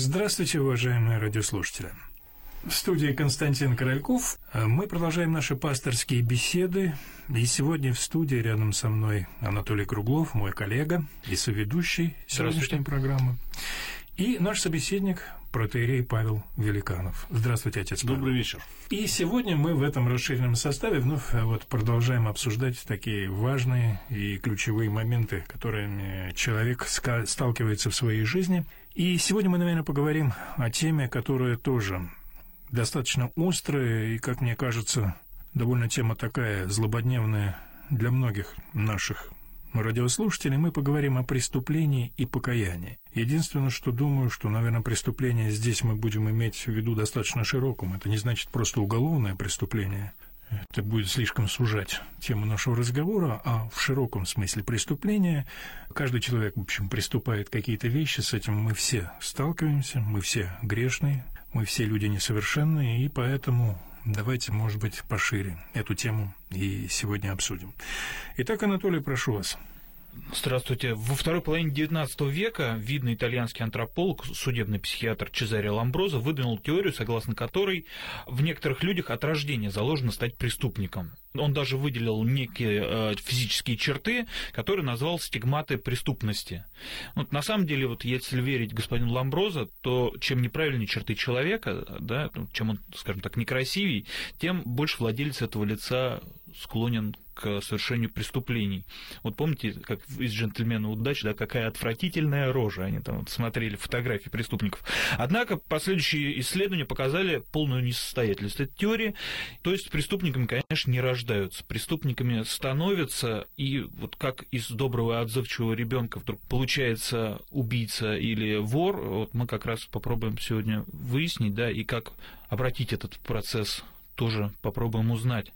Здравствуйте, уважаемые радиослушатели. В студии Константин Корольков. Мы продолжаем наши пасторские беседы. И сегодня в студии рядом со мной Анатолий Круглов, мой коллега и соведущий сегодняшней программы. И наш собеседник, протеерей Павел Великанов. Здравствуйте, отец Павел. Добрый вечер. И сегодня мы в этом расширенном составе вновь э, вот продолжаем обсуждать такие важные и ключевые моменты, которыми человек сталкивается в своей жизни. И сегодня мы, наверное, поговорим о теме, которая тоже достаточно острая и, как мне кажется, довольно тема такая злободневная для многих наших радиослушателей, мы поговорим о преступлении и покаянии. Единственное, что думаю, что, наверное, преступление здесь мы будем иметь в виду достаточно широком. Это не значит просто уголовное преступление. Это будет слишком сужать тему нашего разговора, а в широком смысле преступления каждый человек, в общем, приступает какие-то вещи, с этим мы все сталкиваемся, мы все грешные, мы все люди несовершенные, и поэтому давайте, может быть, пошире эту тему и сегодня обсудим. Итак, Анатолий, прошу вас. Здравствуйте. Во второй половине XIX века видный итальянский антрополог, судебный психиатр Чезаре Ламброзо выдвинул теорию, согласно которой в некоторых людях от рождения заложено стать преступником. Он даже выделил некие э, физические черты, которые назвал стигматы преступности. Вот на самом деле, вот если верить господину Ламброзо, то чем неправильнее черты человека, да, чем он, скажем так, некрасивей, тем больше владелец этого лица склонен к совершению преступлений. Вот помните, как из «Джентльмена удачи», да, какая отвратительная рожа, они там вот смотрели фотографии преступников. Однако последующие исследования показали полную несостоятельность этой теории, то есть преступниками, конечно, не рождаются, преступниками становятся, и вот как из доброго и отзывчивого ребенка вдруг получается убийца или вор, вот мы как раз попробуем сегодня выяснить, да, и как обратить этот процесс тоже попробуем узнать.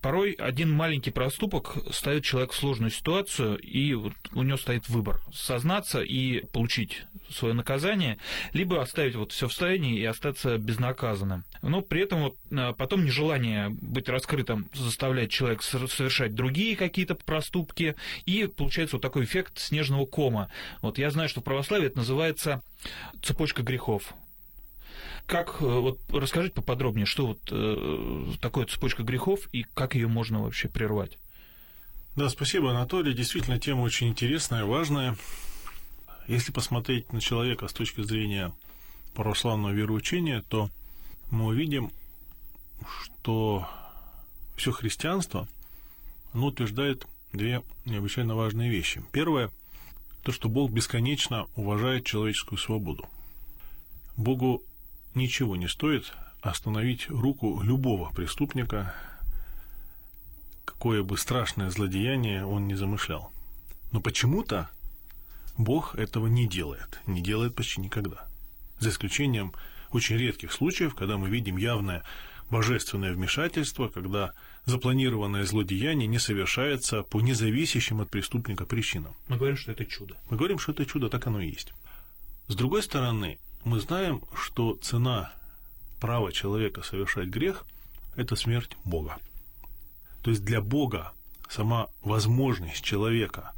Порой один маленький проступок ставит человека в сложную ситуацию, и у него стоит выбор – сознаться и получить свое наказание, либо оставить вот все в состоянии и остаться безнаказанным. Но при этом вот а, потом нежелание быть раскрытым заставляет человека совершать другие какие-то проступки, и получается вот такой эффект снежного кома. Вот я знаю, что в православии это называется цепочка грехов. Как, э, вот расскажите поподробнее, что вот э, такое цепочка грехов и как ее можно вообще прервать? Да, спасибо, Анатолий. Действительно, тема очень интересная, важная. Если посмотреть на человека с точки зрения православного вероучения, то мы увидим, что все христианство оно утверждает две необычайно важные вещи. Первое – то, что Бог бесконечно уважает человеческую свободу. Богу ничего не стоит остановить руку любого преступника, какое бы страшное злодеяние он не замышлял. Но почему-то Бог этого не делает, не делает почти никогда. За исключением очень редких случаев, когда мы видим явное божественное вмешательство, когда запланированное злодеяние не совершается по независящим от преступника причинам. Мы говорим, что это чудо. Мы говорим, что это чудо, так оно и есть. С другой стороны, мы знаем, что цена права человека совершать грех – это смерть Бога. То есть для Бога сама возможность человека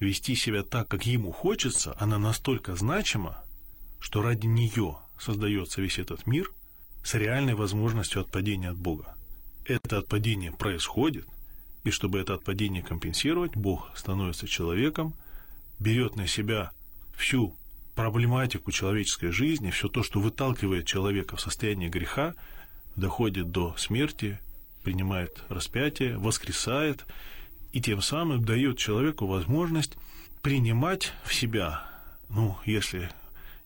вести себя так, как ему хочется, она настолько значима, что ради нее создается весь этот мир с реальной возможностью отпадения от Бога. Это отпадение происходит, и чтобы это отпадение компенсировать, Бог становится человеком, берет на себя всю проблематику человеческой жизни, все то, что выталкивает человека в состояние греха, доходит до смерти, принимает распятие, воскресает, и тем самым дает человеку возможность принимать в себя, ну, если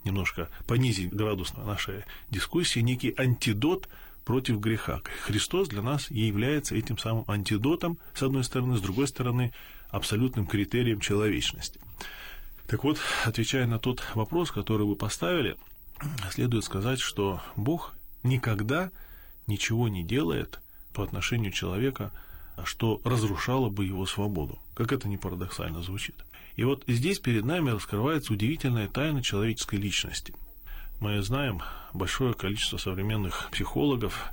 немножко понизить градус нашей дискуссии, некий антидот против греха. Христос для нас и является этим самым антидотом, с одной стороны, с другой стороны, абсолютным критерием человечности. Так вот, отвечая на тот вопрос, который вы поставили, следует сказать, что Бог никогда ничего не делает по отношению человека, что разрушало бы его свободу. Как это не парадоксально звучит. И вот здесь перед нами раскрывается удивительная тайна человеческой личности. Мы знаем большое количество современных психологов,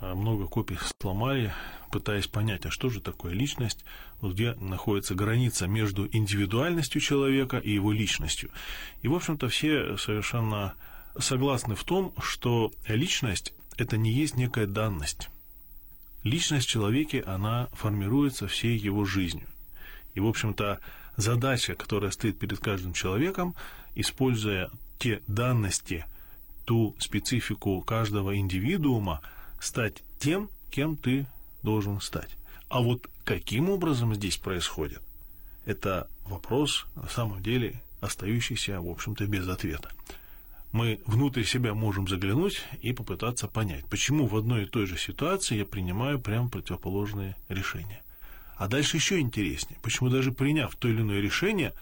много копий сломали, пытаясь понять, а что же такое личность, вот где находится граница между индивидуальностью человека и его личностью. И, в общем-то, все совершенно согласны в том, что личность – это не есть некая данность. Личность в человеке, она формируется всей его жизнью. И, в общем-то, задача, которая стоит перед каждым человеком, используя те данности, ту специфику каждого индивидуума, стать тем, кем ты должен стать. А вот каким образом здесь происходит, это вопрос, на самом деле, остающийся, в общем-то, без ответа. Мы внутрь себя можем заглянуть и попытаться понять, почему в одной и той же ситуации я принимаю прямо противоположные решения. А дальше еще интереснее, почему даже приняв то или иное решение,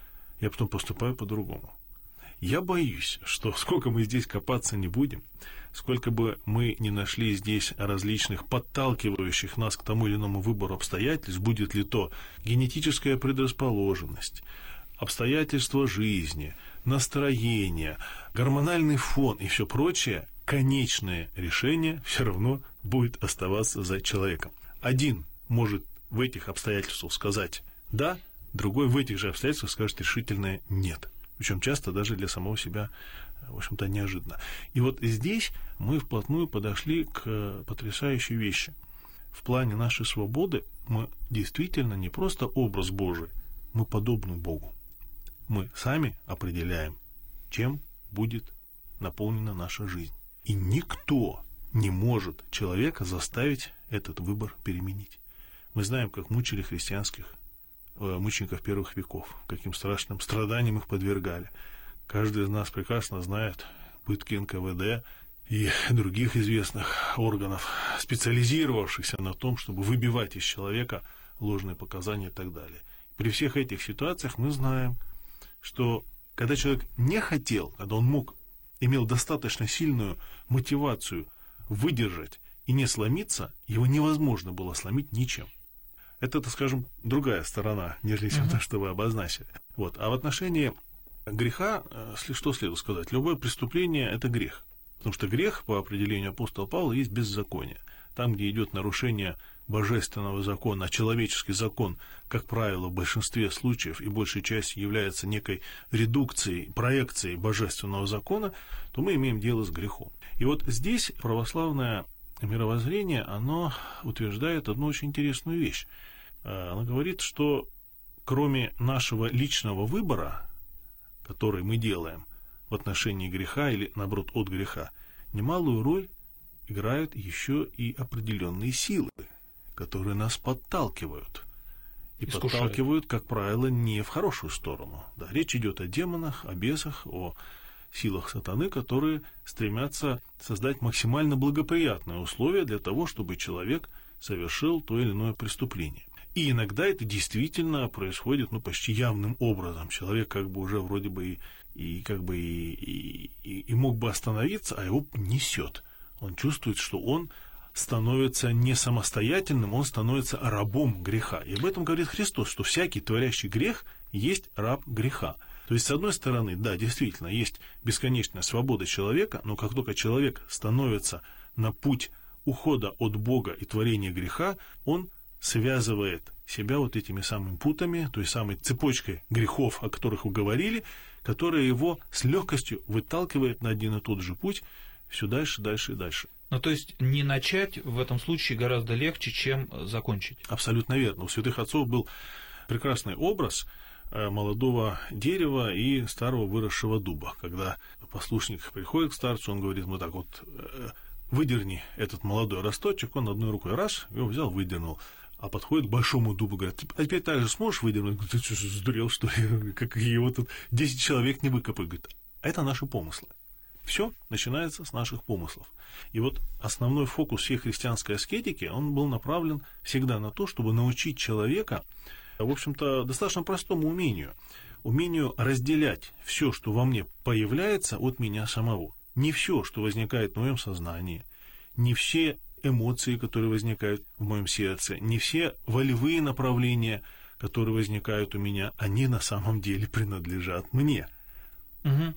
я потом поступаю по-другому. Я боюсь, что сколько мы здесь копаться не будем, сколько бы мы ни нашли здесь различных подталкивающих нас к тому или иному выбору обстоятельств, будет ли то генетическая предрасположенность, обстоятельства жизни, настроение, гормональный фон и все прочее, конечное решение все равно будет оставаться за человеком. Один может в этих обстоятельствах сказать «да», другой в этих же обстоятельствах скажет решительное «нет». Причем часто даже для самого себя, в общем-то, неожиданно. И вот здесь мы вплотную подошли к потрясающей вещи. В плане нашей свободы мы действительно не просто образ Божий, мы подобны Богу. Мы сами определяем, чем будет наполнена наша жизнь. И никто не может человека заставить этот выбор переменить. Мы знаем, как мучили христианских э, мучеников первых веков, каким страшным страданиям их подвергали. Каждый из нас прекрасно знает пытки НКВД и других известных органов, специализировавшихся на том, чтобы выбивать из человека ложные показания и так далее. При всех этих ситуациях мы знаем, что когда человек не хотел, когда он мог, имел достаточно сильную мотивацию выдержать и не сломиться, его невозможно было сломить ничем. Это, так скажем, другая сторона, нежели чем uh-huh. то, что вы обозначили. Вот. А в отношении греха, э, что следует сказать? Любое преступление – это грех. Потому что грех, по определению апостола Павла, есть беззаконие. Там, где идет нарушение божественного закона, а человеческий закон, как правило, в большинстве случаев и большей части является некой редукцией, проекцией божественного закона, то мы имеем дело с грехом. И вот здесь православное мировоззрение, оно утверждает одну очень интересную вещь. Э, оно говорит, что кроме нашего личного выбора, который мы делаем в отношении греха или, наоборот, от греха, немалую роль играют еще и определенные силы, которые нас подталкивают. И Искушают. подталкивают, как правило, не в хорошую сторону. Да, речь идет о демонах, о бесах, о силах сатаны, которые стремятся создать максимально благоприятные условия для того, чтобы человек совершил то или иное преступление. И иногда это действительно происходит ну, почти явным образом. Человек как бы уже вроде бы и, и как бы и, и, и мог бы остановиться, а его несет. Он чувствует, что он становится не самостоятельным, он становится рабом греха. И об этом говорит Христос, что всякий творящий грех есть раб греха. То есть, с одной стороны, да, действительно, есть бесконечная свобода человека, но как только человек становится на путь ухода от Бога и творения греха, он связывает себя вот этими самыми путами, той самой цепочкой грехов, о которых вы говорили, которая его с легкостью выталкивает на один и тот же путь все дальше, дальше и дальше. Ну, то есть не начать в этом случае гораздо легче, чем закончить. Абсолютно верно. У святых отцов был прекрасный образ – Э, молодого дерева и старого выросшего дуба. Когда послушник приходит к старцу, он говорит, ну так вот, э, выдерни этот молодой росточек, он одной рукой раз, его взял, выдернул. А подходит к большому дубу, говорит, а теперь так же сможешь выдернуть? Говорит, ты что, сдурел, что ли? Как его тут 10 человек не выкопают. Говорит, это наши помыслы. Все начинается с наших помыслов. И вот основной фокус всей христианской аскетики, он был направлен всегда на то, чтобы научить человека в общем-то, достаточно простому умению. Умению разделять все, что во мне появляется, от меня самого. Не все, что возникает в моем сознании, не все эмоции, которые возникают в моем сердце, не все волевые направления, которые возникают у меня, они на самом деле принадлежат мне. Угу.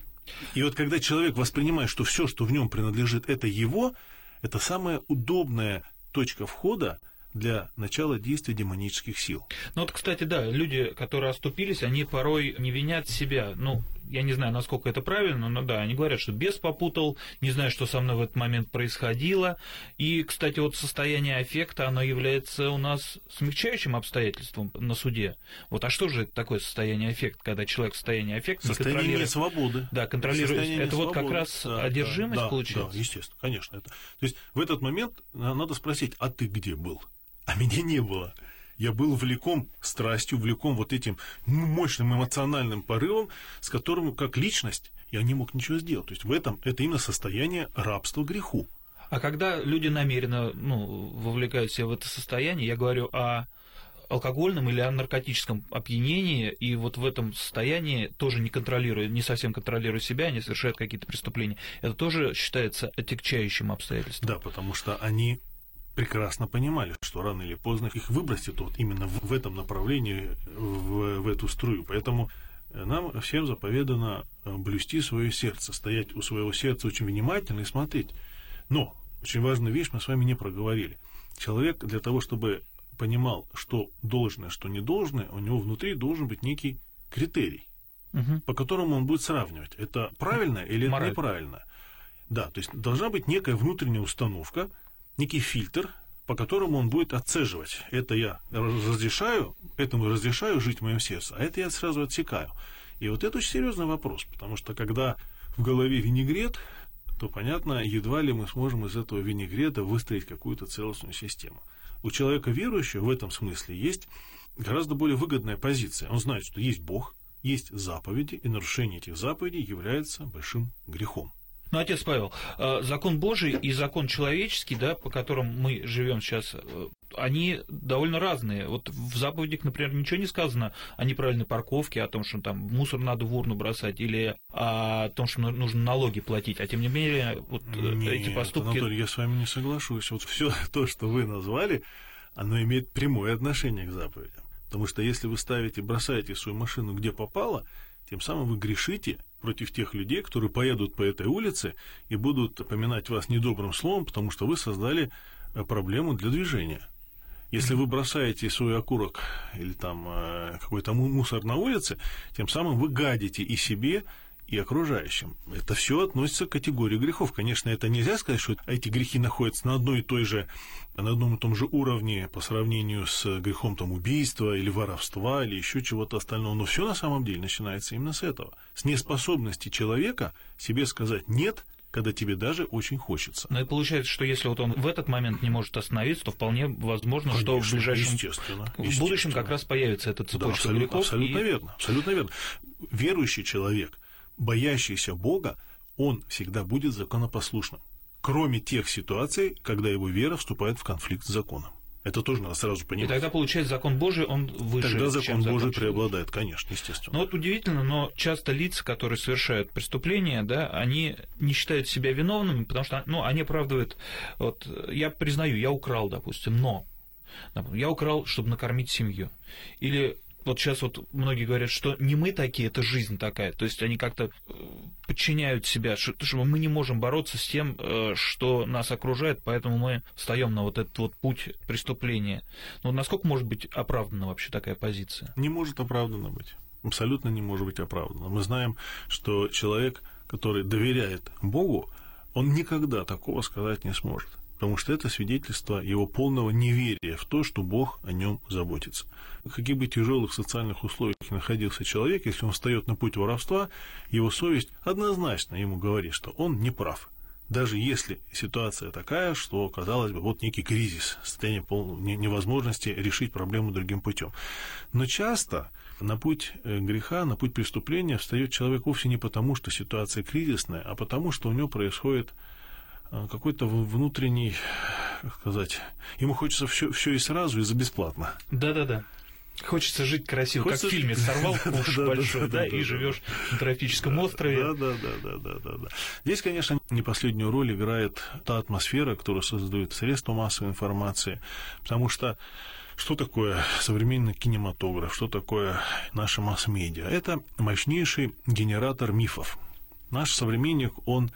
И вот когда человек воспринимает, что все, что в нем принадлежит, это его, Это самая удобная точка входа для начала действия демонических сил. Ну вот, кстати, да, люди, которые оступились, они порой не винят себя. Ну, я не знаю, насколько это правильно, но да, они говорят, что бес попутал, не знаю, что со мной в этот момент происходило. И, кстати, вот состояние аффекта, оно является у нас смягчающим обстоятельством на суде. Вот, а что же это такое состояние аффекта, когда человек в состоянии аффекта состояние не контролирует... свободы. Да, контролирует. Состояние это вот как раз да, одержимость да, получается? Да, естественно, конечно. Это... То есть в этот момент надо спросить, а ты где был? а меня не было. Я был влеком страстью, влеком вот этим мощным эмоциональным порывом, с которым, как личность, я не мог ничего сделать. То есть в этом это именно состояние рабства греху. А когда люди намеренно ну, вовлекают себя в это состояние, я говорю о алкогольном или о наркотическом опьянении, и вот в этом состоянии тоже не контролируя, не совсем контролируя себя, они совершают какие-то преступления. Это тоже считается отягчающим обстоятельством. Да, потому что они прекрасно понимали, что рано или поздно их выбросит вот именно в, в этом направлении, в, в эту струю. Поэтому э, нам всем заповедано э, блюсти свое сердце, стоять у своего сердца очень внимательно и смотреть. Но очень важную вещь мы с вами не проговорили. Человек для того, чтобы понимал, что должное, что не должное, у него внутри должен быть некий критерий, угу. по которому он будет сравнивать, это правильно или Мораль. это неправильно. Да, то есть должна быть некая внутренняя установка, некий фильтр, по которому он будет отцеживать. Это я разрешаю, этому разрешаю жить в моем сердце, а это я сразу отсекаю. И вот это очень серьезный вопрос, потому что когда в голове винегрет, то, понятно, едва ли мы сможем из этого винегрета выстроить какую-то целостную систему. У человека верующего в этом смысле есть гораздо более выгодная позиция. Он знает, что есть Бог, есть заповеди, и нарушение этих заповедей является большим грехом. Ну, отец Павел, э, закон Божий и закон человеческий, да, по которым мы живем сейчас, э, они довольно разные. Вот в заповедях, например, ничего не сказано о неправильной парковке, о том, что там мусор надо в урну бросать, или о том, что нужно налоги платить. А тем не менее, вот э, Нет, эти поступки. Анатолий, я с вами не соглашусь. Вот все то, что вы назвали, оно имеет прямое отношение к заповедям. Потому что если вы ставите, бросаете свою машину где попало, тем самым вы грешите против тех людей, которые поедут по этой улице и будут поминать вас недобрым словом, потому что вы создали э, проблему для движения. Если вы бросаете свой окурок или там э, какой-то мусор на улице, тем самым вы гадите и себе, и окружающим. Это все относится к категории грехов. Конечно, это нельзя сказать, что эти грехи находятся на одной и той же, на одном и том же уровне по сравнению с грехом там, убийства или воровства или еще чего-то остального. Но все на самом деле начинается именно с этого. С неспособности человека себе сказать «нет», когда тебе даже очень хочется. Ну и получается, что если вот он в этот момент не может остановиться, то вполне возможно, Конечно, что в ближайшем естественно, в будущем как раз появится этот цепочка да, абсолютно, грехов. Абсолютно и... верно, абсолютно верно. Верующий человек – боящийся Бога, он всегда будет законопослушным, кроме тех ситуаций, когда его вера вступает в конфликт с законом. Это тоже надо сразу понимать. И тогда, получается, закон Божий, он выше, Тогда закон чем Божий закон преобладает, конечно, естественно. Ну вот удивительно, но часто лица, которые совершают преступления, да, они не считают себя виновными, потому что, ну, они оправдывают, вот, я признаю, я украл, допустим, но я украл, чтобы накормить семью. Или вот сейчас вот многие говорят, что не мы такие, это жизнь такая. То есть они как-то э, подчиняют себя, что, мы не можем бороться с тем, э, что нас окружает, поэтому мы встаем на вот этот вот путь преступления. Но насколько может быть оправдана вообще такая позиция? Не может оправдана быть. Абсолютно не может быть оправдана. Мы знаем, что человек, который доверяет Богу, он никогда такого сказать не сможет потому что это свидетельство его полного неверия в то, что Бог о нем заботится. В каких бы тяжелых социальных условиях находился человек, если он встает на путь воровства, его совесть однозначно ему говорит, что он не прав. Даже если ситуация такая, что, казалось бы, вот некий кризис, состояние полной невозможности решить проблему другим путем. Но часто на путь э, греха, на путь преступления встает человек вовсе не потому, что ситуация кризисная, а потому, что у него происходит какой-то внутренний, как сказать, ему хочется все, все и сразу, и за бесплатно. Да-да-да. Хочется жить красиво, Хочется... как в фильме «Сорвал куш большой», да, и живешь на тропическом острове. Да, да, да, да, да, да. Здесь, конечно, не последнюю роль играет та атмосфера, которую создают средства массовой информации, потому что что такое современный кинематограф, что такое наша масс-медиа? Это мощнейший генератор мифов. Наш современник, он Э,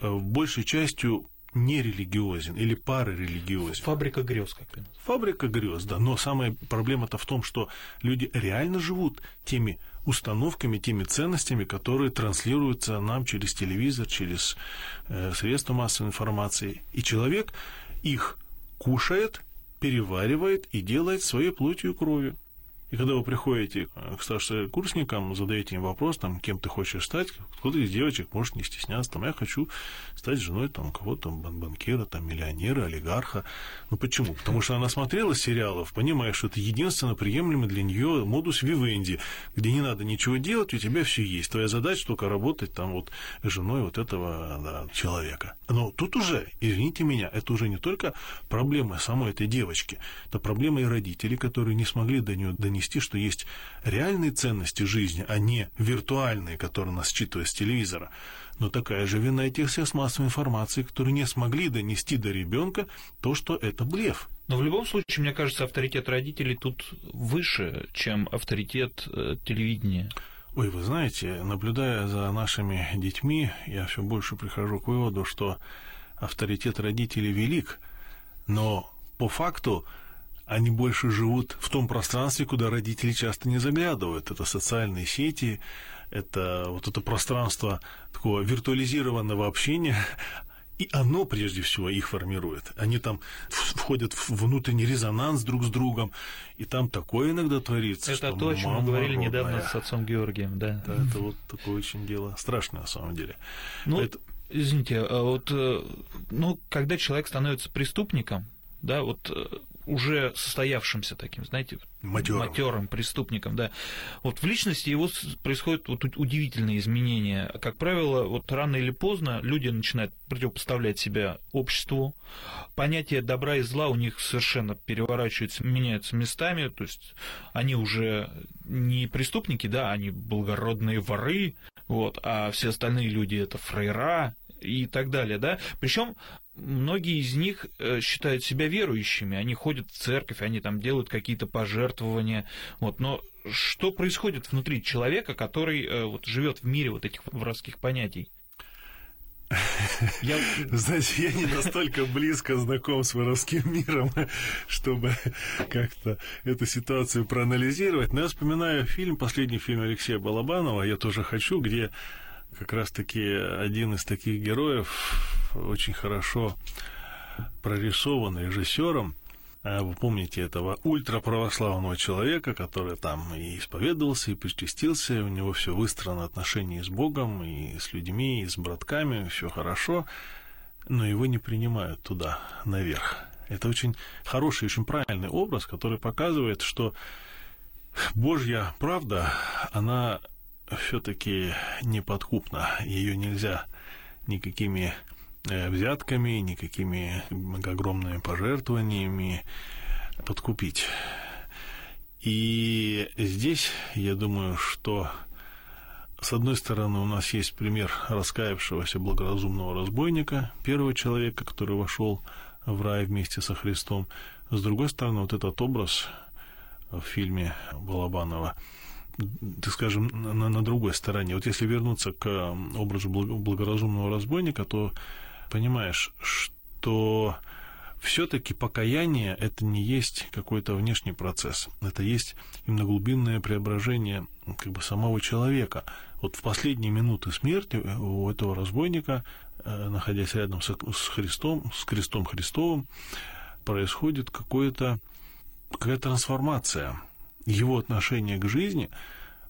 большей частью нерелигиозен или парарелигиозен. Фабрика грез, как это Фабрика грез, да. Но самая проблема-то в том, что люди реально живут теми установками, теми ценностями, которые транслируются нам через телевизор, через э, средства массовой информации. И человек их кушает, переваривает и делает своей плотью и кровью. И когда вы приходите к старшекурсникам, задаете им вопрос, там, кем ты хочешь стать, кто-то из девочек может не стесняться, там, я хочу стать женой там, кого-то, там, банкира, там, миллионера, олигарха. Ну, почему? Потому что она смотрела сериалов, понимая, что это единственно приемлемый для нее модус вивенди, где не надо ничего делать, у тебя все есть. Твоя задача только работать там вот женой вот этого да, человека. Но тут уже, извините меня, это уже не только проблема самой этой девочки, это проблема и родителей, которые не смогли до нее донести донести, что есть реальные ценности жизни, а не виртуальные, которые нас считывают с телевизора. Но такая же вина и тех средств массовой информации, которые не смогли донести до ребенка то, что это блеф. Но в любом случае, мне кажется, авторитет родителей тут выше, чем авторитет э, телевидения. Ой, вы знаете, наблюдая за нашими детьми, я все больше прихожу к выводу, что авторитет родителей велик, но по факту они больше живут в том пространстве, куда родители часто не заглядывают. Это социальные сети, это вот это пространство такого виртуализированного общения, и оно, прежде всего, их формирует. Они там входят в внутренний резонанс друг с другом, и там такое иногда творится. Это то, о чем мы говорили родная. недавно с отцом Георгием, да. да. Это вот такое очень дело страшное на самом деле. Ну, это... извините, а вот, э, ну, когда человек становится преступником, да, вот э, уже состоявшимся таким, знаете, матерым, матерым преступником, да. Вот в личности его происходят вот удивительные изменения. Как правило, вот рано или поздно люди начинают противопоставлять себя обществу. Понятие добра и зла у них совершенно переворачивается, меняются местами. То есть они уже не преступники, да, они благородные воры, вот, а все остальные люди это фрейра, и так далее, да. Причем многие из них э, считают себя верующими, они ходят в церковь, они там делают какие-то пожертвования, вот, но что происходит внутри человека, который э, вот, живет в мире вот этих воровских понятий? Я... Знаете, я не настолько близко знаком с воровским миром, чтобы как-то эту ситуацию проанализировать. Но я вспоминаю фильм, последний фильм Алексея Балабанова «Я тоже хочу», где как раз-таки один из таких героев очень хорошо прорисован режиссером. А вы помните этого ультраправославного человека, который там и исповедовался, и причастился, у него все выстроено отношения с Богом, и с людьми, и с братками, все хорошо, но его не принимают туда, наверх. Это очень хороший, очень правильный образ, который показывает, что Божья правда, она все-таки неподкупна. Ее нельзя никакими взятками, никакими огромными пожертвованиями подкупить. И здесь, я думаю, что с одной стороны, у нас есть пример раскаявшегося благоразумного разбойника, первого человека, который вошел в рай вместе со Христом. С другой стороны, вот этот образ в фильме Балабанова – так скажем, на, на другой стороне. Вот если вернуться к образу благоразумного разбойника, то понимаешь, что все-таки покаяние это не есть какой-то внешний процесс, это есть именно глубинное преображение как бы самого человека. Вот в последние минуты смерти у этого разбойника, э, находясь рядом с Христом, с крестом Христовым, происходит какое-то какая трансформация его отношение к жизни,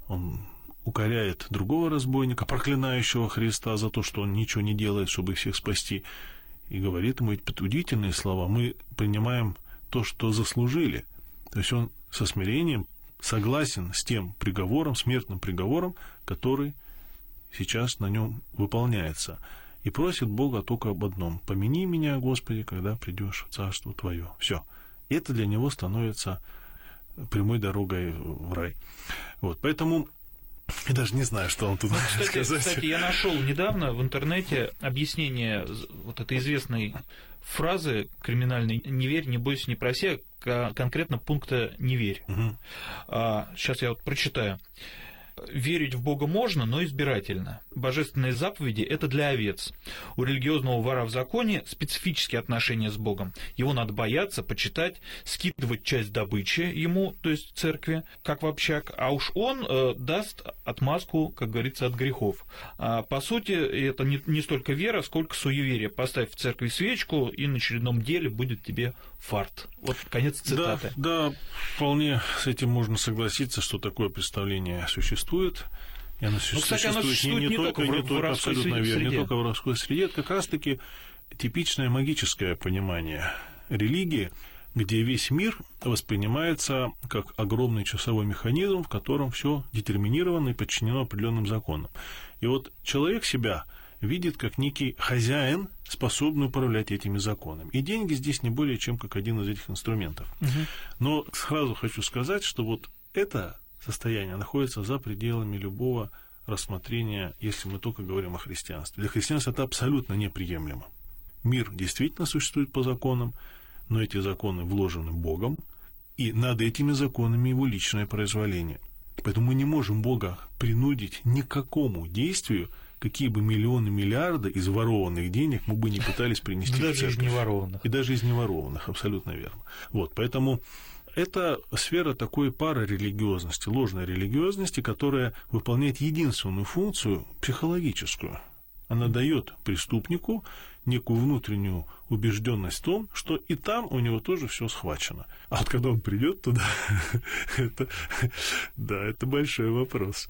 он укоряет другого разбойника, проклинающего Христа за то, что он ничего не делает, чтобы всех спасти, и говорит ему эти удивительные слова. Мы принимаем то, что заслужили. То есть он со смирением согласен с тем приговором, смертным приговором, который сейчас на нем выполняется. И просит Бога только об одном. «Помяни меня, Господи, когда придешь в Царство Твое». Все. Это для него становится прямой дорогой в рай. Вот, поэтому я даже не знаю, что он тут ну, кстати, сказать. Кстати, я нашел недавно в интернете объяснение вот этой известной фразы криминальной «не верь, не бойся, не проси», а конкретно пункта «не верь». Угу. А, сейчас я вот прочитаю. Верить в Бога можно, но избирательно. Божественные заповеди – это для овец. У религиозного вора в законе специфические отношения с Богом. Его надо бояться, почитать, скидывать часть добычи ему, то есть церкви, как в общак, а уж он э, даст отмазку, как говорится, от грехов. А, по сути, это не, не столько вера, сколько суеверие. Поставь в церкви свечку, и на очередном деле будет тебе фарт. Вот конец цитаты. Да, да, вполне с этим можно согласиться, что такое представление существует. И оно ну, кстати, оно существует не, не, не только, не в только абсолютно верно, не только в воровской среде. Это как раз-таки типичное магическое понимание религии, где весь мир воспринимается как огромный часовой механизм, в котором все детерминировано и подчинено определенным законам. И вот человек себя видит как некий хозяин, способный управлять этими законами. И деньги здесь не более чем как один из этих инструментов. Угу. Но сразу хочу сказать, что вот это состояние находится за пределами любого рассмотрения, если мы только говорим о христианстве. Для христианства это абсолютно неприемлемо. Мир действительно существует по законам, но эти законы вложены Богом, и над этими законами его личное произволение. Поэтому мы не можем Бога принудить ни к какому действию, какие бы миллионы, миллиарды из ворованных денег мы бы не пытались принести Даже из неворованных. И даже из неворованных, абсолютно верно. Вот, поэтому это сфера такой парарелигиозности, ложной религиозности, которая выполняет единственную функцию психологическую. Она дает преступнику некую внутреннюю убежденность в том, что и там у него тоже все схвачено. А вот когда он придет туда, это, да, это большой вопрос.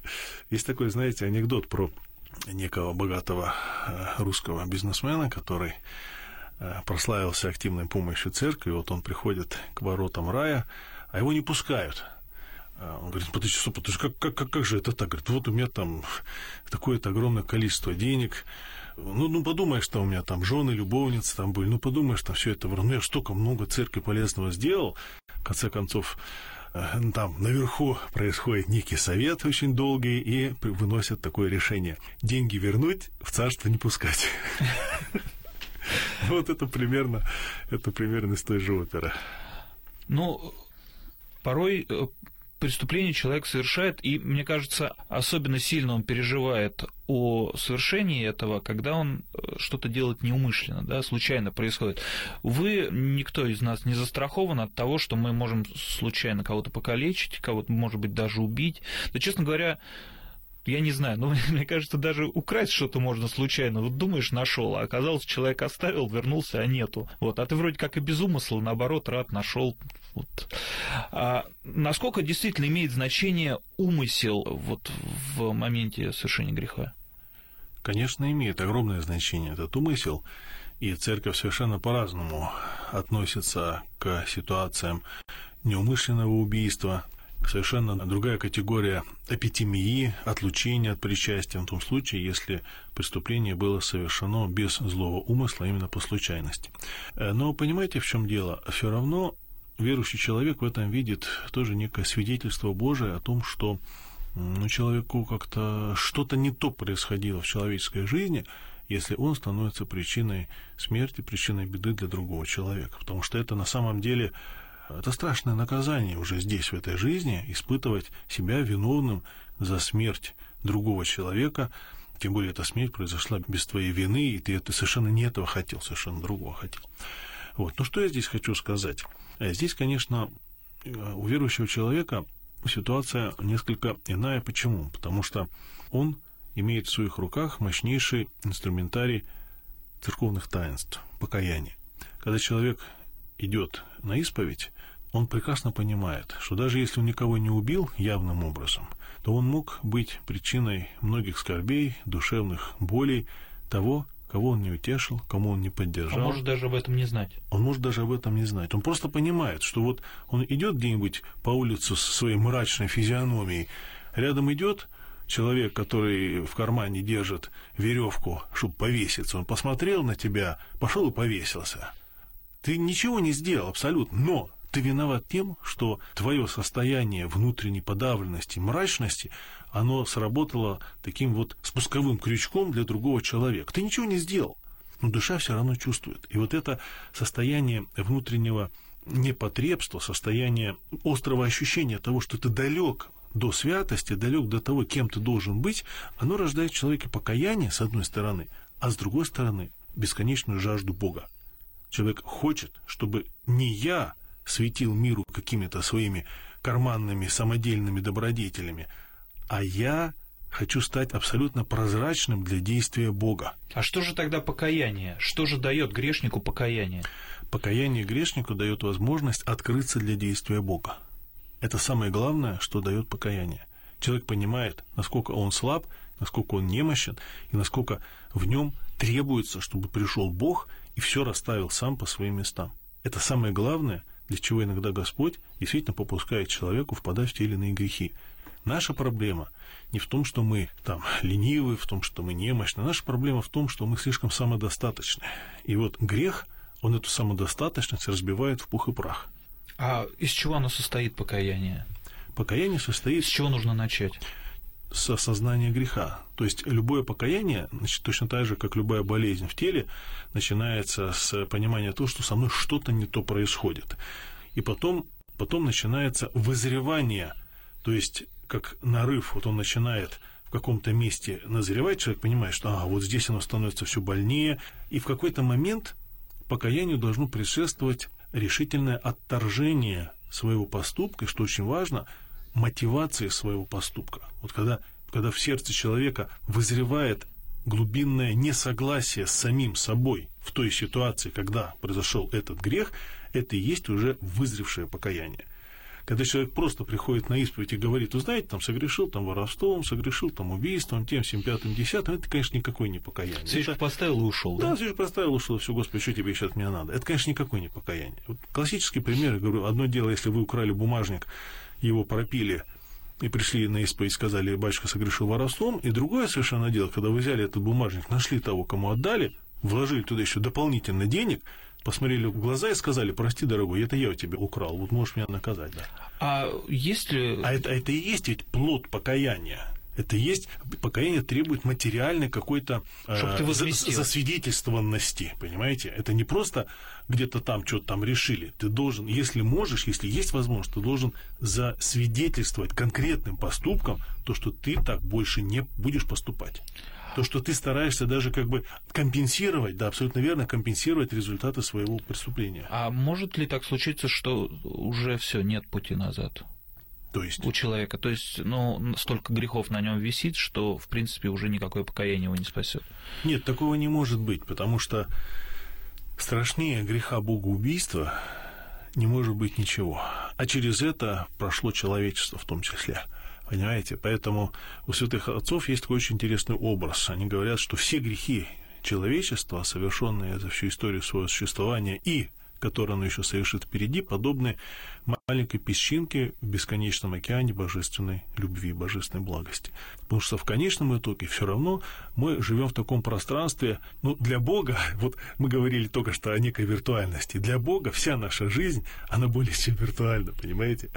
Есть такой, знаете, анекдот про некого богатого э, русского бизнесмена, который э, прославился активной помощью церкви, вот он приходит к воротам рая, а его не пускают. Э, он говорит, подожди, стоп, подожди, как, как, как, как же это так? Говорит, вот у меня там такое-то огромное количество денег, ну, ну, подумаешь, что у меня там жены, любовницы там были, ну, подумаешь, там все это, ну, я столько много церкви полезного сделал, в конце концов, там наверху происходит некий совет очень долгий и выносят такое решение. Деньги вернуть, в царство не пускать. Вот это примерно, это примерно из той же оперы. Ну, порой э, преступление человек совершает, и, мне кажется, особенно сильно он переживает о совершении этого, когда он э, что-то делает неумышленно, да, случайно происходит. Вы, никто из нас не застрахован от того, что мы можем случайно кого-то покалечить, кого-то, может быть, даже убить. Да, честно говоря, я не знаю, но мне кажется, даже украсть что-то можно случайно. Вот думаешь, нашел, а оказалось, человек оставил, вернулся, а нету. Вот, а ты вроде как и без умысла, наоборот, рад, нашел. Вот. А насколько действительно имеет значение умысел вот в моменте совершения греха? Конечно, имеет огромное значение этот умысел, и церковь совершенно по-разному относится к ситуациям неумышленного убийства, совершенно другая категория эпитемии, отлучения от причастия в том случае, если преступление было совершено без злого умысла, именно по случайности. Э, но понимаете, в чем дело? Все равно верующий человек в этом видит тоже некое свидетельство Божие о том, что ну, человеку как-то что-то не то происходило в человеческой жизни, если он становится причиной смерти, причиной беды для другого человека. Потому что это на самом деле это страшное наказание уже здесь, в этой жизни, испытывать себя виновным за смерть другого человека, тем более эта смерть произошла без твоей вины, и ты это совершенно не этого хотел, совершенно другого хотел. Вот. Но что я здесь хочу сказать? Э, здесь, конечно, э, у верующего человека ситуация несколько иная. Почему? Потому что он имеет в своих руках мощнейший инструментарий церковных таинств, покаяния. Когда человек идет на исповедь, он прекрасно понимает, что даже если он никого не убил явным образом, то он мог быть причиной многих скорбей, душевных болей того, кого он не утешил, кому он не поддержал. Он может даже об этом не знать. Он может даже об этом не знать. Он просто понимает, что вот он идет где-нибудь по улице со своей мрачной физиономией, рядом идет человек, который в кармане держит веревку, чтобы повеситься, он посмотрел на тебя, пошел и повесился. Ты ничего не сделал абсолютно, но ты виноват тем, что твое состояние внутренней подавленности, мрачности, оно сработало таким вот спусковым крючком для другого человека. Ты ничего не сделал, но душа все равно чувствует. И вот это состояние внутреннего непотребства, состояние острого ощущения того, что ты далек до святости, далек до того, кем ты должен быть, оно рождает в человеке покаяние, с одной стороны, а с другой стороны, бесконечную жажду Бога. Человек хочет, чтобы не я светил миру какими-то своими карманными самодельными добродетелями, а я хочу стать абсолютно прозрачным для действия Бога. А что же тогда покаяние? Что же дает грешнику покаяние? Покаяние грешнику дает возможность открыться для действия Бога. Это самое главное, что дает покаяние. Человек понимает, насколько он слаб, насколько он немощен, и насколько в нем требуется, чтобы пришел Бог и все расставил сам по своим местам. Это самое главное, для чего иногда Господь действительно попускает человеку впадать в те или иные грехи. Наша проблема не в том, что мы там ленивы, в том, что мы немощны. Наша проблема в том, что мы слишком самодостаточны. И вот грех, он эту самодостаточность разбивает в пух и прах. А из чего оно состоит, покаяние? Покаяние состоит... С чего нужно начать? С осознания греха. То есть любое покаяние, значит, точно так же, как любая болезнь в теле, начинается с понимания того, что со мной что-то не то происходит. И потом, потом начинается вызревание, то есть как нарыв, вот он начинает в каком-то месте назревать, человек понимает, что а, вот здесь оно становится все больнее, и в какой-то момент покаянию должно предшествовать решительное отторжение своего поступка, и, что очень важно, мотивации своего поступка. Вот когда, когда в сердце человека вызревает глубинное несогласие с самим собой в той ситуации, когда произошел этот грех, это и есть уже вызревшее покаяние. Когда человек просто приходит на исповедь и говорит, вы знаете, там согрешил там воровством, согрешил там убийством, тем, всем пятым, десятым, это, конечно, никакой не покаяние. Свечку это... поставил и ушел, да? Да, свечку поставил, ушел, все, Господи, что тебе еще от меня надо? Это, конечно, никакой не покаяние. Вот классический пример, я говорю, одно дело, если вы украли бумажник, его пропили, и пришли на исповедь, сказали, батюшка согрешил воровством, и другое совершенно дело, когда вы взяли этот бумажник, нашли того, кому отдали, вложили туда еще дополнительно денег, посмотрели в глаза и сказали, прости, дорогой, это я у тебя украл, вот можешь меня наказать. Да. А есть ли... А это, это и есть ведь плод покаяния. Это есть покаяние требует материальной какой-то э, засвидетельствованности, понимаете? Это не просто где-то там что-то там решили. Ты должен, если можешь, если есть возможность, ты должен засвидетельствовать конкретным поступком то, что ты так больше не будешь поступать то, что ты стараешься даже как бы компенсировать, да, абсолютно верно, компенсировать результаты своего преступления. А может ли так случиться, что уже все нет пути назад? То есть? У человека. То есть, ну, столько грехов на нем висит, что, в принципе, уже никакое покаяние его не спасет. Нет, такого не может быть, потому что страшнее греха богоубийства не может быть ничего. А через это прошло человечество в том числе. Понимаете? Поэтому у святых отцов есть такой очень интересный образ. Они говорят, что все грехи человечества, совершенные за всю историю своего существования и которые оно еще совершит впереди, подобны маленькой песчинке в бесконечном океане божественной любви, божественной благости. Потому что в конечном итоге все равно мы живем в таком пространстве, ну, для Бога, вот мы говорили только что о некой виртуальности, для Бога вся наша жизнь, она более чем виртуальна, понимаете?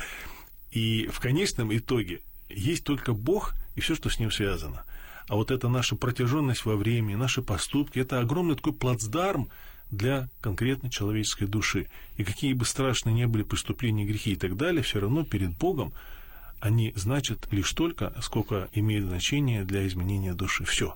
И в конечном итоге есть только Бог и все, что с ним связано. А вот эта наша протяженность во времени, наши поступки, это огромный такой плацдарм для конкретной человеческой души. И какие бы страшные не были преступления, грехи и так далее, все равно перед Богом они значат лишь только, сколько имеет значение для изменения души. Все.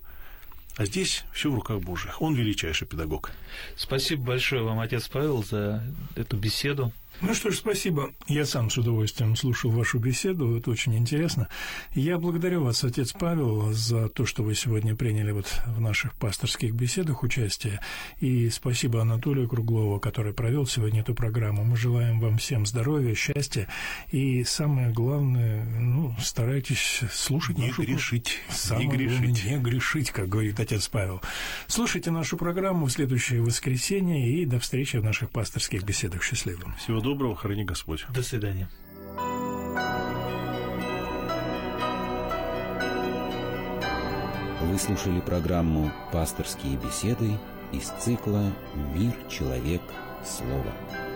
А здесь все в руках Божьих. Он величайший педагог. Спасибо большое вам, отец Павел, за эту беседу. Ну что ж, спасибо. Я сам с удовольствием слушал вашу беседу, это очень интересно. Я благодарю вас, отец Павел, за то, что вы сегодня приняли вот в наших пасторских беседах участие. И спасибо Анатолию Круглову, который провел сегодня эту программу. Мы желаем вам всем здоровья, счастья и самое главное, ну, старайтесь слушать не нашу... грешить, самое не грешить. Не грешить, как говорит отец Павел. Слушайте нашу программу в следующее воскресенье и до встречи в наших пасторских беседах. Счастливо. Всего доброго, храни Господь. До свидания. Вы слушали программу «Пасторские беседы» из цикла «Мир, человек, слово».